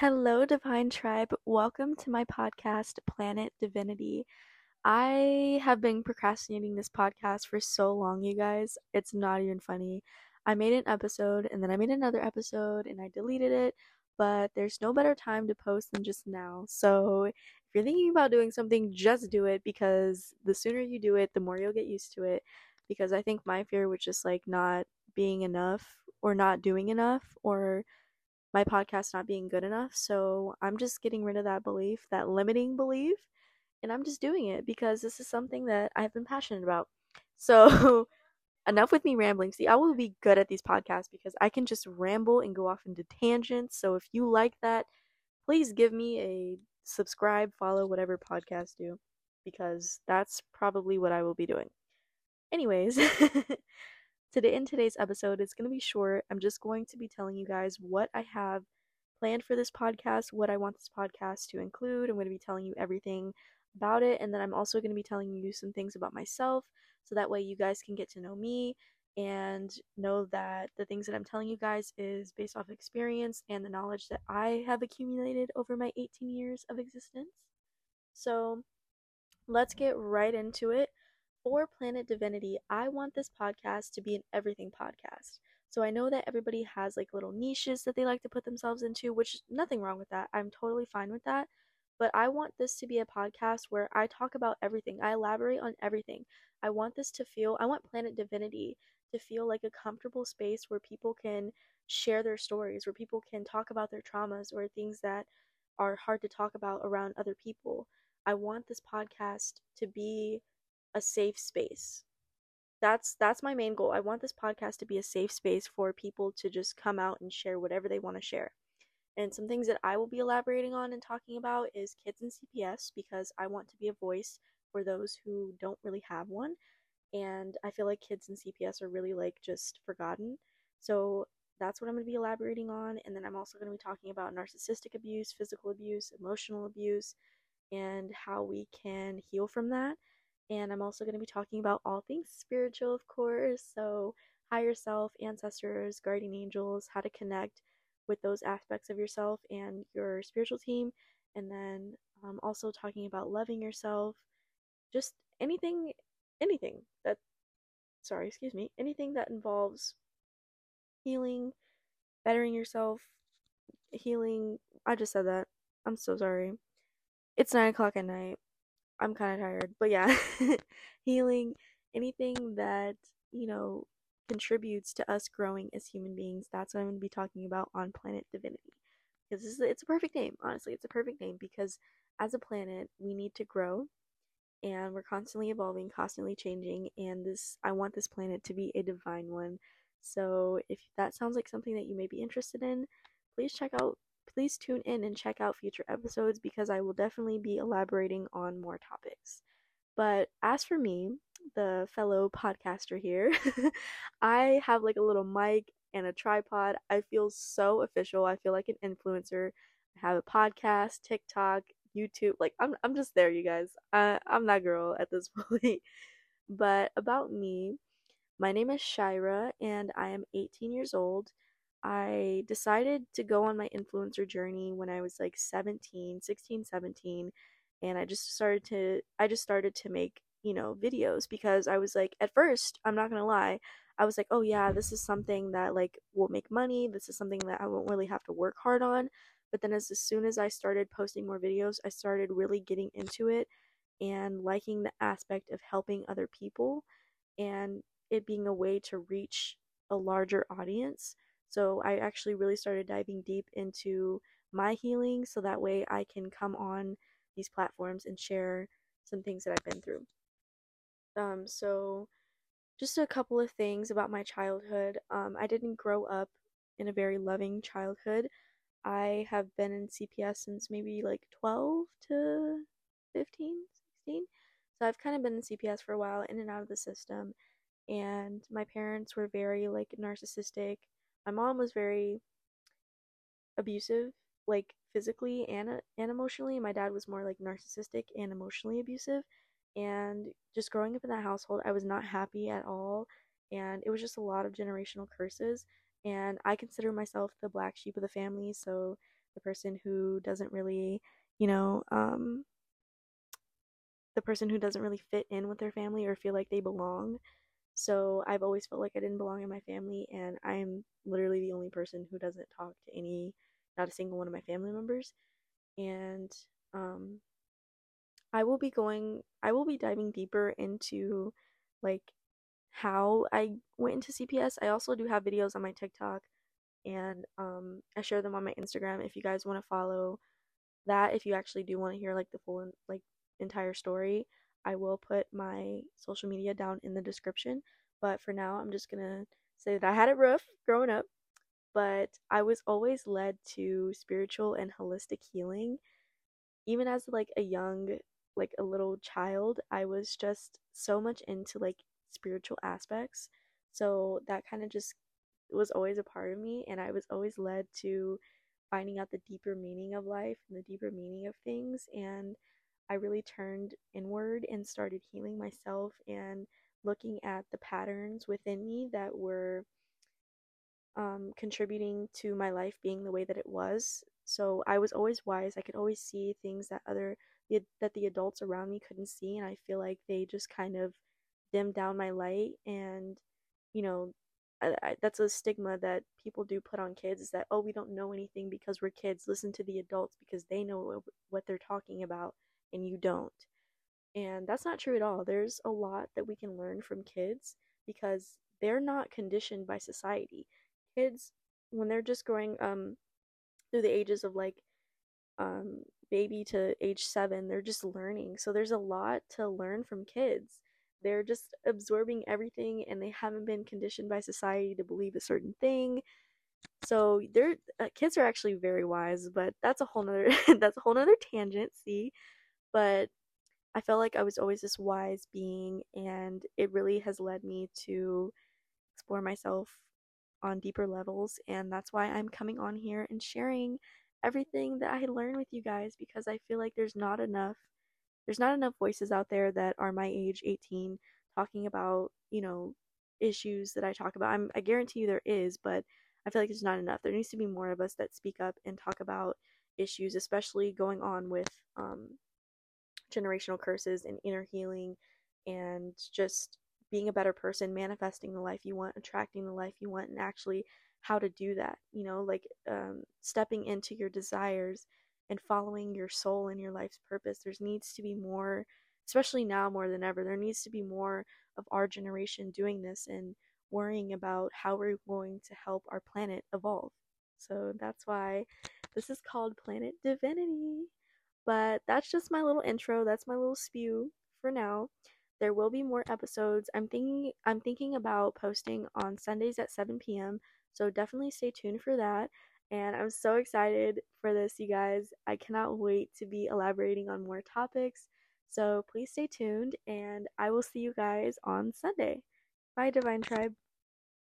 Hello, Divine Tribe. Welcome to my podcast, Planet Divinity. I have been procrastinating this podcast for so long, you guys. It's not even funny. I made an episode and then I made another episode and I deleted it, but there's no better time to post than just now. So if you're thinking about doing something, just do it because the sooner you do it, the more you'll get used to it. Because I think my fear was just like not being enough or not doing enough or my podcast not being good enough. So I'm just getting rid of that belief, that limiting belief, and I'm just doing it because this is something that I've been passionate about. So enough with me rambling. See, I will be good at these podcasts because I can just ramble and go off into tangents. So if you like that, please give me a subscribe, follow, whatever podcast do because that's probably what I will be doing. Anyways, Today in today's episode, it's going to be short. I'm just going to be telling you guys what I have planned for this podcast, what I want this podcast to include. I'm going to be telling you everything about it, and then I'm also going to be telling you some things about myself so that way you guys can get to know me and know that the things that I'm telling you guys is based off experience and the knowledge that I have accumulated over my 18 years of existence. So, let's get right into it for Planet Divinity, I want this podcast to be an everything podcast. So I know that everybody has like little niches that they like to put themselves into, which nothing wrong with that. I'm totally fine with that. But I want this to be a podcast where I talk about everything. I elaborate on everything. I want this to feel I want Planet Divinity to feel like a comfortable space where people can share their stories, where people can talk about their traumas or things that are hard to talk about around other people. I want this podcast to be a safe space. That's that's my main goal. I want this podcast to be a safe space for people to just come out and share whatever they want to share. And some things that I will be elaborating on and talking about is kids and CPS because I want to be a voice for those who don't really have one. And I feel like kids and CPS are really like just forgotten. So that's what I'm going to be elaborating on. And then I'm also going to be talking about narcissistic abuse, physical abuse, emotional abuse, and how we can heal from that and I'm also going to be talking about all things spiritual, of course. So, higher self, ancestors, guardian angels, how to connect with those aspects of yourself and your spiritual team. And then um, also talking about loving yourself, just anything, anything that, sorry, excuse me, anything that involves healing, bettering yourself, healing. I just said that. I'm so sorry. It's nine o'clock at night. I'm kind of tired, but yeah, healing, anything that, you know, contributes to us growing as human beings. That's what I'm going to be talking about on Planet Divinity. Because this is, it's a perfect name, honestly. It's a perfect name because as a planet, we need to grow and we're constantly evolving, constantly changing, and this I want this planet to be a divine one. So if that sounds like something that you may be interested in, please check out please tune in and check out future episodes because I will definitely be elaborating on more topics. But as for me, the fellow podcaster here, I have like a little mic and a tripod. I feel so official. I feel like an influencer. I have a podcast, TikTok, YouTube. Like I'm I'm just there, you guys. I, I'm that girl at this point. but about me, my name is Shyra and I am 18 years old. I decided to go on my influencer journey when I was like 17, 16, 17 and I just started to I just started to make, you know, videos because I was like at first, I'm not going to lie, I was like, "Oh yeah, this is something that like will make money. This is something that I won't really have to work hard on." But then as, as soon as I started posting more videos, I started really getting into it and liking the aspect of helping other people and it being a way to reach a larger audience so I actually really started diving deep into my healing so that way I can come on these platforms and share some things that I've been through. Um, so just a couple of things about my childhood. Um, I didn't grow up in a very loving childhood. I have been in CPS since maybe like 12 to 15, 16. So I've kind of been in CPS for a while, in and out of the system. And my parents were very like narcissistic my mom was very abusive, like physically and and emotionally. My dad was more like narcissistic and emotionally abusive. And just growing up in that household, I was not happy at all. And it was just a lot of generational curses. And I consider myself the black sheep of the family. So the person who doesn't really, you know, um, the person who doesn't really fit in with their family or feel like they belong. So I've always felt like I didn't belong in my family, and I'm literally the only person who doesn't talk to any, not a single one of my family members. And um, I will be going, I will be diving deeper into like how I went into CPS. I also do have videos on my TikTok and um, I share them on my Instagram if you guys want to follow that. If you actually do want to hear like the full like entire story, I will put my social media down in the description. But for now, I'm just gonna say that I had it rough growing up, but I was always led to spiritual and holistic healing. Even as like a young, like a little child, I was just so much into like spiritual aspects. So that kind of just was always a part of me, and I was always led to finding out the deeper meaning of life and the deeper meaning of things. And I really turned inward and started healing myself and looking at the patterns within me that were um, contributing to my life being the way that it was. So I was always wise. I could always see things that other that the adults around me couldn't see, and I feel like they just kind of dimmed down my light. And you know, I, I, that's a stigma that people do put on kids is that oh we don't know anything because we're kids. Listen to the adults because they know what they're talking about and you don't. And that's not true at all. There's a lot that we can learn from kids because they're not conditioned by society. Kids, when they're just growing um, through the ages of like um, baby to age seven, they're just learning. So there's a lot to learn from kids. They're just absorbing everything and they haven't been conditioned by society to believe a certain thing. So they're uh, kids are actually very wise, but that's a whole nother that's a whole nother tangent. See, but I felt like I was always this wise being, and it really has led me to explore myself on deeper levels. And that's why I'm coming on here and sharing everything that I learned with you guys because I feel like there's not enough there's not enough voices out there that are my age 18 talking about you know issues that I talk about. I'm, I guarantee you there is, but I feel like there's not enough. There needs to be more of us that speak up and talk about issues, especially going on with um, generational curses and inner healing and just being a better person, manifesting the life you want, attracting the life you want, and actually how to do that. You know, like um, stepping into your desires and following your soul and your life's purpose. There needs to be more, especially now more than ever, there needs to be more of our generation doing this and worrying about how we're going to help our planet evolve. So that's why this is called Planet Divinity. But that's just my little intro. That's my little spew for now. There will be more episodes. I'm thinking I'm thinking about posting on Sundays at 7 p.m. So definitely stay tuned for that. And I'm so excited for this, you guys. I cannot wait to be elaborating on more topics. So please stay tuned and I will see you guys on Sunday. Bye, Divine Tribe.